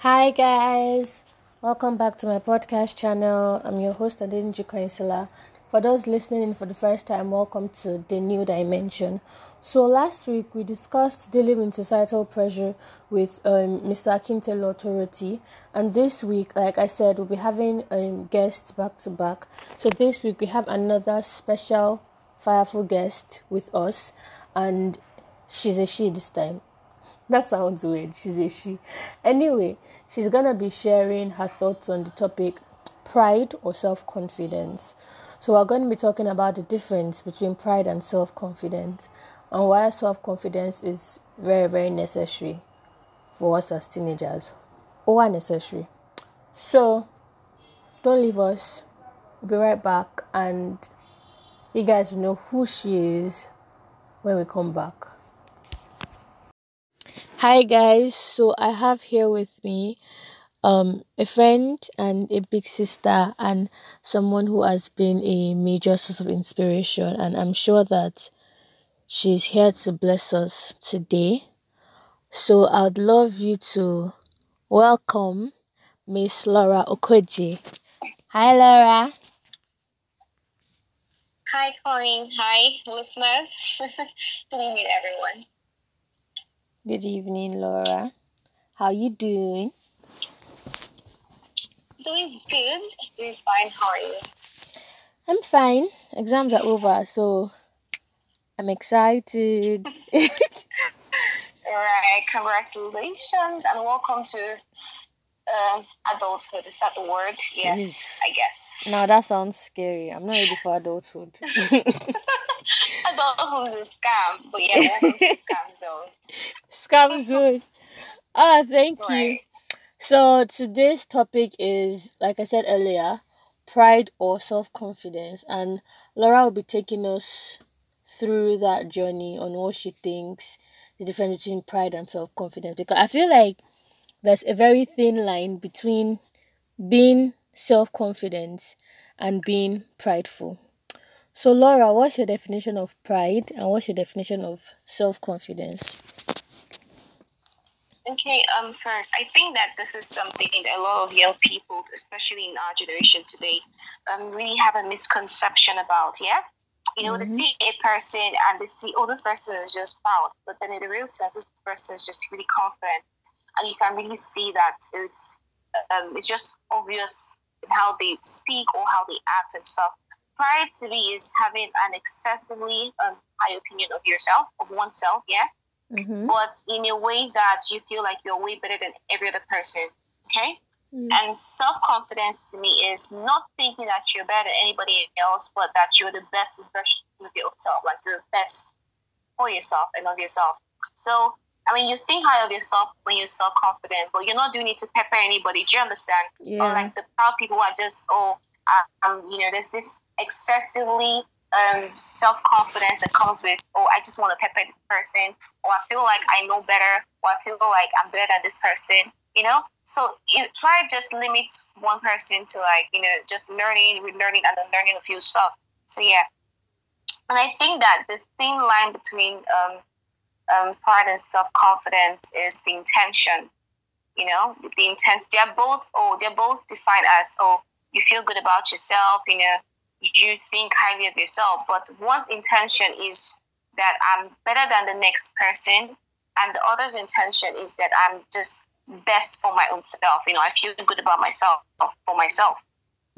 Hi guys, welcome back to my podcast channel. I'm your host Adinji Kaisela. For those listening in for the first time, welcome to the new dimension. So last week we discussed dealing with societal pressure with um, Mr. Akintele Authority, and this week, like I said, we'll be having um, guests back to back. So this week we have another special, fireful guest with us, and she's a she this time. That sounds weird. She's a she. Anyway, she's gonna be sharing her thoughts on the topic pride or self confidence. So, we're going to be talking about the difference between pride and self confidence and why self confidence is very, very necessary for us as teenagers or necessary. So, don't leave us. We'll be right back, and you guys will know who she is when we come back. Hi guys, so I have here with me um a friend and a big sister and someone who has been a major source of inspiration and I'm sure that she's here to bless us today. So I'd love you to welcome Miss Laura Okoji. Hi Laura. Hi Colleen. Hi listeners. Good evening everyone. Good evening, Laura. How are you doing? Doing good. Doing fine. How are you? I'm fine. Exams are over, so I'm excited. Alright, congratulations and welcome to uh, adulthood. Is that the word? Yes, yes, I guess. No, that sounds scary. I'm not ready for adulthood. is a scam, but yeah, welcome to scam zone. Scam zone. Ah, thank right. you. So today's topic is, like I said earlier, pride or self confidence, and Laura will be taking us through that journey on what she thinks the difference between pride and self confidence. Because I feel like there's a very thin line between being self confident and being prideful. So, Laura, what's your definition of pride and what's your definition of self confidence? Okay, um, first, I think that this is something that a lot of young people, especially in our generation today, um, really have a misconception about. Yeah, you know, mm-hmm. they see a person and they see, oh, this person is just proud, but then in the real sense, this person is just really confident, and you can really see that it's um, it's just obvious in how they speak or how they act and stuff. Pride to me is having an excessively um, high opinion of yourself, of oneself, yeah mm-hmm. but in a way that you feel like you're way better than every other person. Okay? Mm-hmm. And self confidence to me is not thinking that you're better than anybody else, but that you're the best version of yourself, like you're the best for yourself and of yourself. So, I mean, you think high of yourself when you're self confident, but you're not doing it to pepper anybody. Do you understand? Yeah. Or like the proud people are just, oh, um, you know, there's this excessively um, self confidence that comes with, oh, I just want to pepper this person, or I feel like I know better, or I feel like I'm better than this person, you know? So it try just limits one person to like, you know, just learning, relearning, and then learning a few stuff. So yeah. And I think that the thin line between um, um, pride and self confidence is the intention. You know, the intent. They're both. Oh, they're both defined as oh, you feel good about yourself. You know, you think highly of yourself. But one's intention is that I'm better than the next person, and the other's intention is that I'm just best for my own self. You know, I feel good about myself for myself.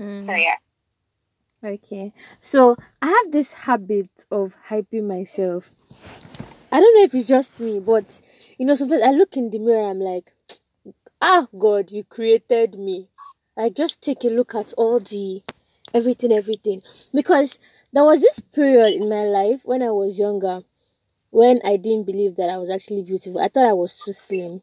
Mm. So yeah. Okay. So I have this habit of hyping myself. I don't know if it's just me, but you know, sometimes I look in the mirror, I'm like, ah, God, you created me. I just take a look at all the everything, everything. Because there was this period in my life when I was younger when I didn't believe that I was actually beautiful. I thought I was too slim.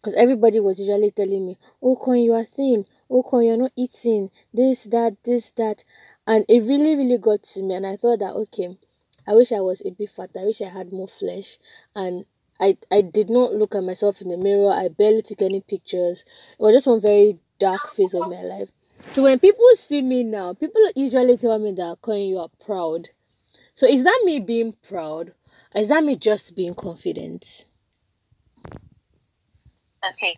Because everybody was usually telling me, Oh, Con, you are thin. Oh, Con, you're not eating. This, that, this, that. And it really, really got to me. And I thought that, okay, I wish I was a bit fat. I wish I had more flesh. And I, I did not look at myself in the mirror. I barely took any pictures. It was just one very dark phase of my life. So when people see me now, people usually tell me that Coin, you are proud. So is that me being proud? Or is that me just being confident? Okay.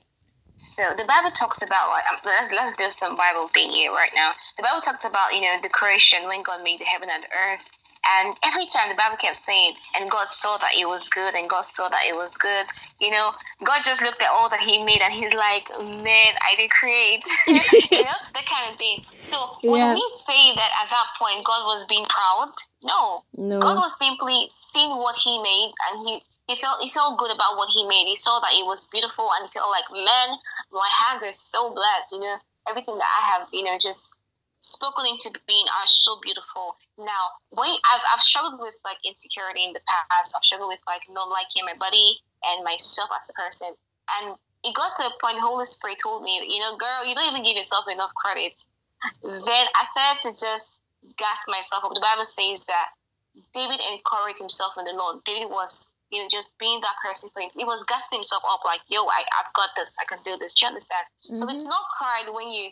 So the Bible talks about like um, let's let's do some Bible thing here right now. The Bible talks about you know the creation when God made the heaven and the earth, and every time the Bible kept saying, and God saw that it was good, and God saw that it was good. You know, God just looked at all that He made, and He's like, man, I did create. you know, that kind of thing. So yeah. when we say that at that point God was being proud, no. no. God was simply seeing what He made, and He he felt he felt good about what he made. He saw that it was beautiful and felt like, man, my hands are so blessed. You know, everything that I have, you know, just spoken into being are so beautiful. Now, when I've, I've struggled with like insecurity in the past, I've struggled with like not liking my body and myself as a person, and it got to a point. The Holy Spirit told me, you know, girl, you don't even give yourself enough credit. Then I started to just gas myself up. The Bible says that David encouraged himself in the Lord. David was you know, just being that person for him. He was gassing himself up like, yo, I, I've got this, I can do this. Do you understand? Mm-hmm. So it's not pride when you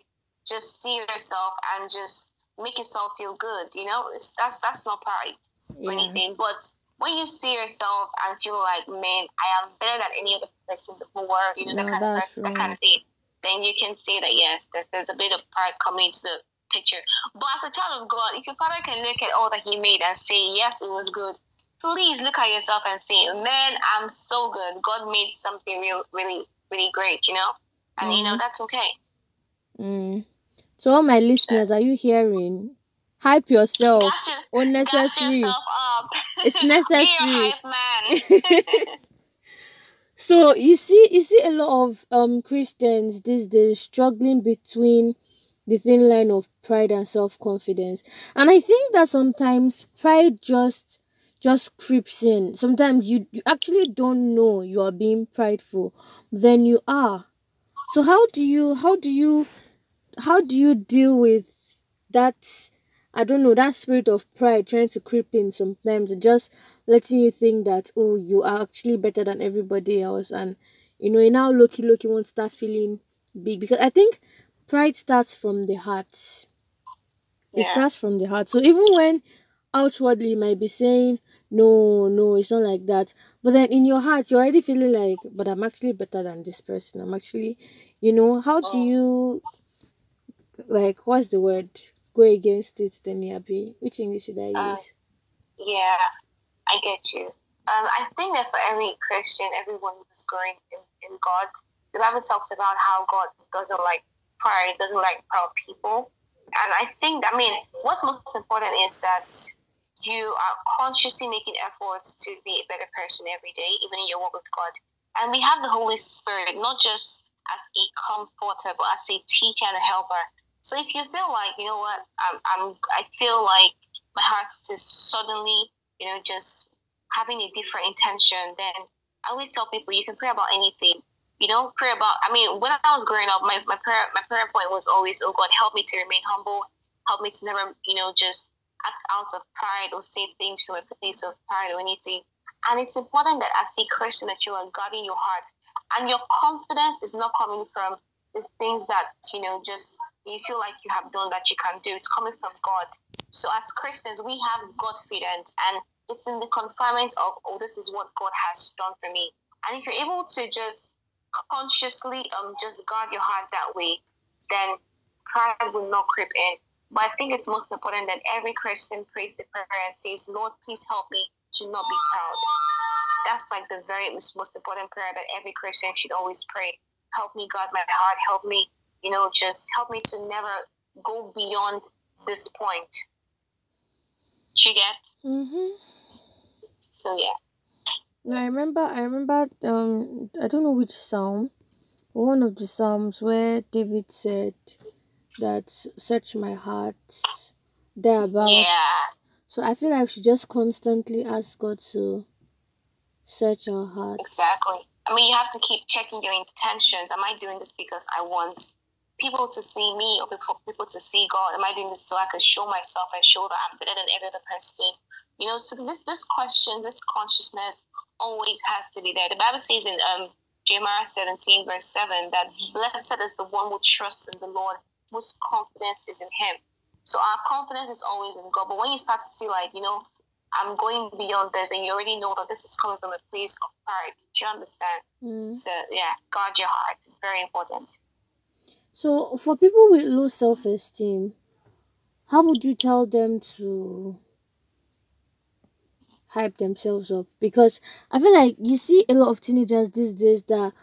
just see yourself and just make yourself feel good, you know? It's that's that's not pride yeah. or anything. But when you see yourself and feel like, man, I am better than any other person in the world, you know, no, that kind of person, right. that kind of thing, then you can say that yes, that there's a bit of pride coming into the picture. But as a child of God, if your father can look at all that he made and say, yes, it was good, please look at yourself and say, man, I'm so good. God made something real, really, really great, you know? And, mm. you know, mm-hmm. that's okay. Mm. So, all my listeners, are you hearing? Hype yourself. Your, unnecessary. Yourself it's necessary. so you see, you see a lot of um Christians these days struggling between the thin line of pride and self confidence, and I think that sometimes pride just just creeps in. Sometimes you, you actually don't know you are being prideful, then you are. So how do you how do you how do you deal with that I don't know, that spirit of pride trying to creep in sometimes and just letting you think that oh you are actually better than everybody else and you know you now lucky lucky won't start feeling big because I think pride starts from the heart. It yeah. starts from the heart. So even when outwardly you might be saying no no it's not like that but then in your heart you're already feeling like but i'm actually better than this person i'm actually you know how do oh. you like what's the word? Go against it then yabi which english should i uh, use? uh, yeah i get you. Um i think that for every christian everyone who's growing in, in god. The bible talks about how god doesn't like pride doesn't like proud people. And i think i mean what's most important is that you are consciously making efforts to be a better person every day, even in your walk with God. And we have the Holy Spirit, not just as a comforter, but as a teacher and a helper. So if you feel like, you know what, I'm, I'm I feel like my heart is suddenly, you know, just having a different intention, then I always tell people you can pray about anything. You know, pray about. I mean, when I was growing up, my, my prayer my prayer point was always, "Oh God, help me to remain humble. Help me to never, you know, just act out of pride or say things from a place of pride or anything. And it's important that as a Christian that you are guarding your heart and your confidence is not coming from the things that, you know, just you feel like you have done that you can do. It's coming from God. So as Christians, we have Godfidence and it's in the confinement of, oh, this is what God has done for me. And if you're able to just consciously um just guard your heart that way, then pride will not creep in. But I think it's most important that every Christian prays the prayer and says, Lord, please help me to not be proud. That's like the very most, important prayer that every Christian should always pray. Help me, God, my heart. Help me, you know, just help me to never go beyond this point. You get? Mm-hmm. So, yeah. I remember, I remember, um, I don't know which psalm, one of the psalms where David said, that search my heart thereabout. Yeah. So I feel like we should just constantly ask God to search our heart. Exactly. I mean, you have to keep checking your intentions. Am I doing this because I want people to see me or for people to see God? Am I doing this so I can show myself and show that I'm better than every other person? You know, so this this question, this consciousness always has to be there. The Bible says in um, Jeremiah 17, verse 7, that blessed is the one who trusts in the Lord whose confidence is in Him. So our confidence is always in God. But when you start to see, like, you know, I'm going beyond this, and you already know that this is coming from a place of pride. Do you understand? Mm. So yeah, guard your heart. Very important. So, for people with low self esteem, how would you tell them to hype themselves up? Because I feel like you see a lot of teenagers these days that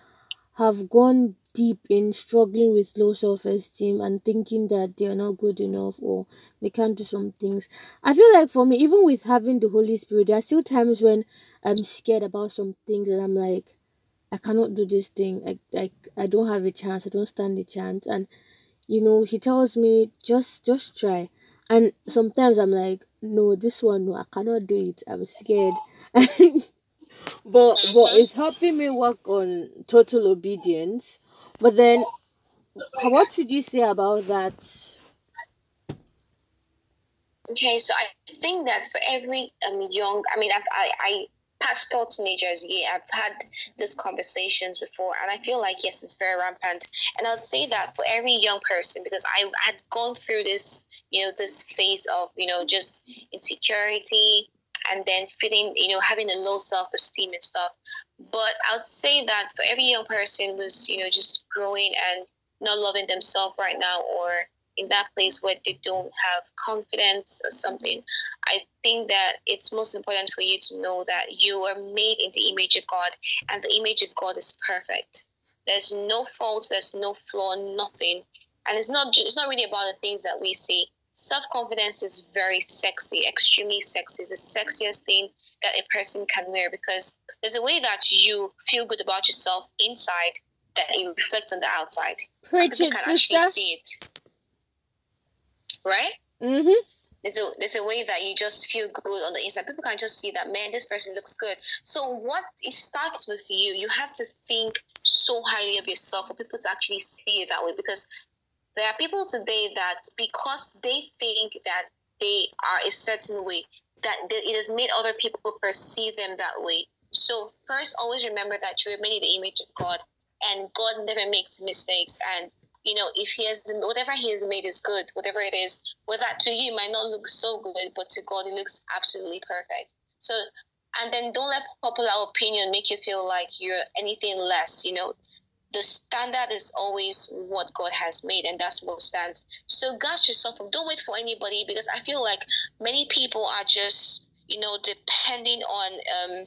have gone deep in struggling with low self esteem and thinking that they are not good enough or they can't do some things. I feel like for me, even with having the Holy Spirit, there are still times when I'm scared about some things and I'm like, I cannot do this thing. I like I don't have a chance. I don't stand a chance. And you know, he tells me just just try. And sometimes I'm like, no, this one, no, I cannot do it. I'm scared. but but it's helping me work on total obedience. But then, what would you say about that? Okay, so I think that for every um young, I mean, I've, I I pastoral teenagers, yeah, I've had these conversations before, and I feel like yes, it's very rampant. And I'd say that for every young person, because I had gone through this, you know, this phase of you know just insecurity, and then feeling, you know, having a low self esteem and stuff. But I'd say that for every young person who's you know, just growing and not loving themselves right now, or in that place where they don't have confidence or something. I think that it's most important for you to know that you are made in the image of God, and the image of God is perfect. There's no fault, there's no flaw, nothing, and it's not. It's not really about the things that we see. Self confidence is very sexy, extremely sexy. It's the sexiest thing that a person can wear because there's a way that you feel good about yourself inside that it reflects on the outside. Preach People can actually see it, right? Mm-hmm. there's a there's a way that you just feel good on the inside. People can just see that man, this person looks good. So what it starts with you. You have to think so highly of yourself for people to actually see it that way. Because there are people today that because they think that they are a certain way, that they, it has made other people perceive them that way. So first, always remember that you are made in the image of God, and God never makes mistakes. And you know, if He has whatever He has made is good, whatever it is, well, that to you might not look so good, but to God it looks absolutely perfect. So, and then don't let popular opinion make you feel like you're anything less. You know, the standard is always what God has made, and that's what stands. So, guard yourself from. Don't wait for anybody because I feel like many people are just, you know, depending on um,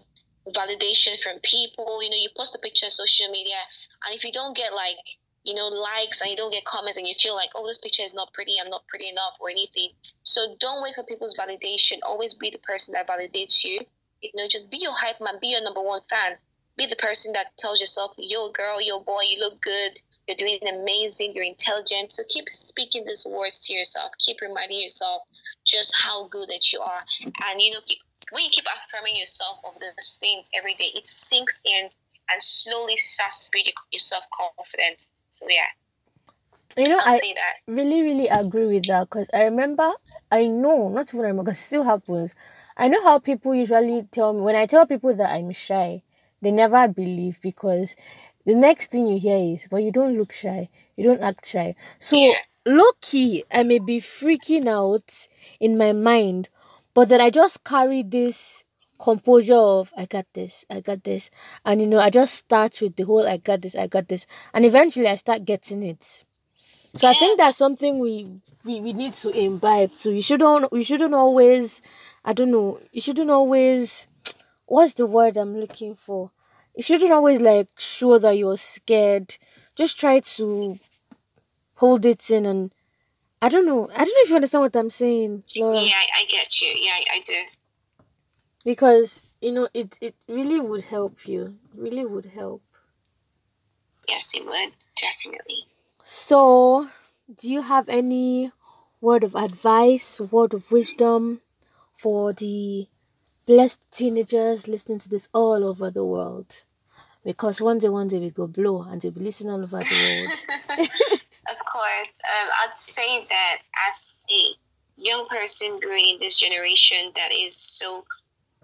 validation from people. You know, you post a picture on social media, and if you don't get like you know likes and you don't get comments and you feel like oh this picture is not pretty i'm not pretty enough or anything. So don't wait for people's validation. Always be the person that validates you. You know just be your hype man. Be your number one fan. Be the person that tells yourself yo girl yo boy you look good. You're doing amazing. You're intelligent. So keep speaking these words to yourself. Keep reminding yourself just how good that you are. And you know keep, when you keep affirming yourself of these things every day it sinks in and slowly starts to build your, self-confidence so yeah, You know, I'll I really, really agree with that because I remember, I know, not even remember, because it still happens. I know how people usually tell me, when I tell people that I'm shy, they never believe because the next thing you hear is, but you don't look shy, you don't act shy. So, Yeah. low key, I may be freaking out in my mind, but then I just carry this composure of I got this, I got this, and you know, I just start with the whole I got this, I got this, and eventually I start getting it. So I think that's something we, we we need to imbibe. So you shouldn't we shouldn't always I don't know you shouldn't always what's the word I'm looking for. You shouldn't always like show that you're scared. Just try to hold it in and I don't know. I don't know if you understand what I'm saying, Laura. Yeah, I, I get you. Yeah, I, I do. Because you know it it really would help you. Really would help. Yes, it would definitely. So, do you have any word of advice, word of wisdom for the blessed teenagers listening to this all over the world? Because one day, one day we go blow and they'll be listening all over the world. Of course, um, I'd say that as a young person growing in this generation that is so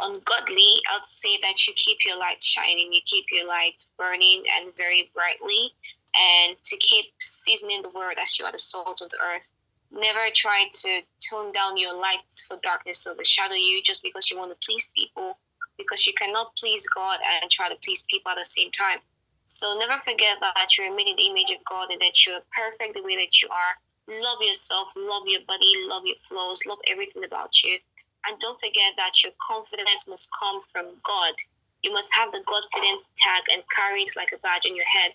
ungodly, I'd say that you keep your light shining, you keep your light burning and very brightly, and to keep seasoning the word as you are the salt of the earth. Never try to tone down your light for darkness to overshadow you just because you want to please people because you cannot please God and try to please people at the same time. So never forget that you're made in the image of God and that you're perfect the way that you are. Love yourself, love your body, love your flaws, love everything about you. And don't forget that your confidence must come from God. You must have the Godfidence tag and carry it like a badge on your head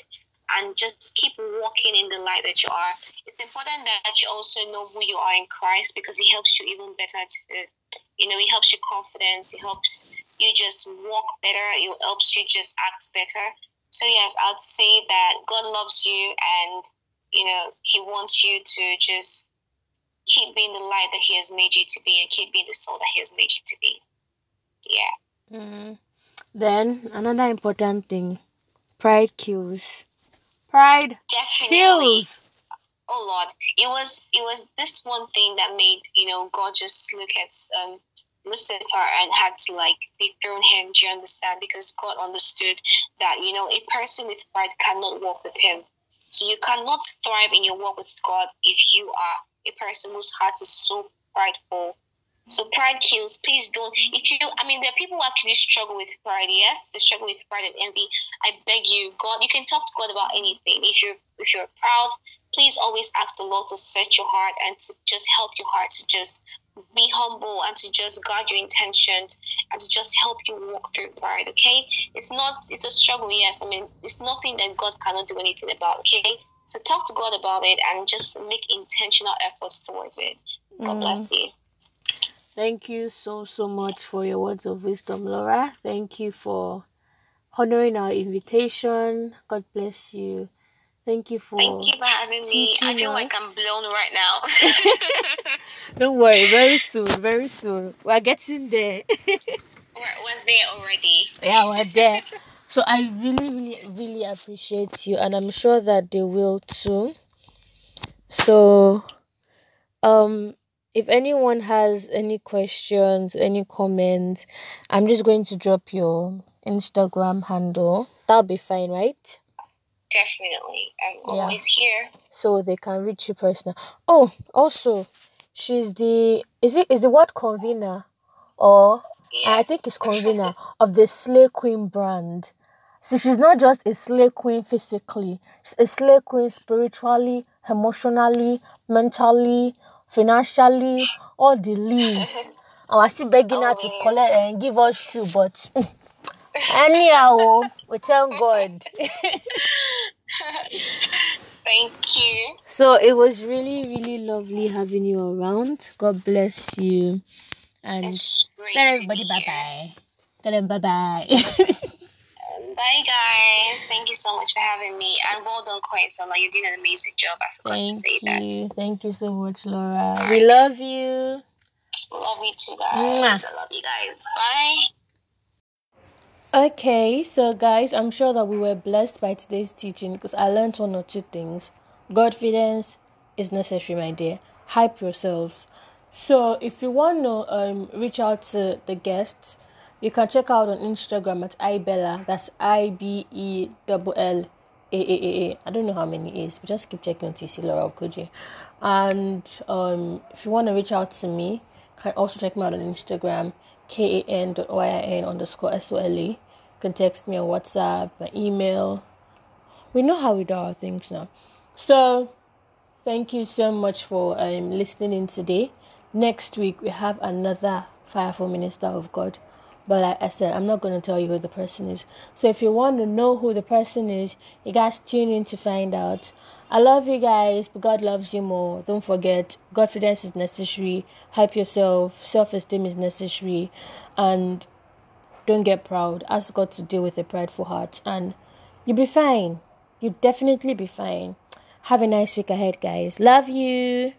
and just keep walking in the light that you are. It's important that you also know who you are in Christ because it helps you even better to, you know, it helps your confidence. it helps you just walk better, it helps you just act better. So, yes, I'd say that God loves you and, you know, He wants you to just keep being the light that He has made you to be and keep being the soul that He has made you to be. Yeah. Mm-hmm. Then, another important thing pride kills. Pride Definitely. kills. Oh Lord, it was it was this one thing that made you know God just look at um Lucifer and had to like dethrone him. Do you understand? Because God understood that you know a person with pride cannot walk with Him. So you cannot thrive in your walk with God if you are a person whose heart is so prideful. So pride kills. Please don't. If you, I mean, there are people who actually struggle with pride. Yes, they struggle with pride and envy. I beg you, God, you can talk to God about anything. If you're if you're proud, please always ask the Lord to set your heart and to just help your heart to just be humble and to just guard your intentions and to just help you walk through pride. Okay, it's not. It's a struggle. Yes, I mean, it's nothing that God cannot do anything about. Okay. So talk to God about it and just make intentional efforts towards it. God Mm. bless you. Thank you so, so much for your words of wisdom, Laura. Thank you for honoring our invitation. God bless you. Thank you for. Thank you for having me. I feel like. I'm blown right now. Don't worry, very soon, very soon. We're getting there. we're, we're there already. yeah, we're there. So I really, really, really appreciate you, and I'm sure that they will too. So, um, if anyone has any questions, any comments, I'm just going to drop your Instagram handle. That'll be fine, right? Definitely. I'm Yeah. always here. So they can reach you personal. Oh, also, she's the is it is the word convener, or I think it's convener of the Slay Queen brand. So she's not just a slay queen physically, she's a slay queen spiritually, emotionally, mentally, financially, all the leaves. I we're still begging her to Oh. collect and give us shoe, but mm, anyhow, oh, we thank God. Thank you. So it was really, really lovely having you around. God bless you. And tell everybody bye bye. Tell them bye bye. Bye, guys. Thank you so much for having me. And well done, Quentin. You're doing an amazing job. I forgot to Thank say that. you. Thank you so much, Laura. We love you. Love you too, guys. Mwah. I love you guys. Bye. Okay, so guys, I'm sure that we were blessed by today's teaching because I learned one or two things. Godfidence is necessary, my dear. Hype yourselves. So, if you want to um, reach out to the guests, you can check out on Instagram at ibella. That's I B E L L A A A A. I don't know how many A's, but just keep checking until you see Laura Okuji. And um, if you want to reach out to me, you can also check me out on Instagram, kan.yin underscore S-O-L-E. You can text me on WhatsApp, my email. We know how we do our things now. So, thank you so much for um, listening in today. Next week, we have another fireful minister of God. But like I said, I'm not going to tell you who the person is. So if you want to know who the person is, you guys tune in to find out. I love you guys, but God loves you more. Don't forget, confidence is necessary. Help yourself. Self-esteem is necessary. And don't get proud. Ask God to deal with a prideful heart. And you'll be fine. You'll definitely be fine. Have a nice week ahead, guys. Love you.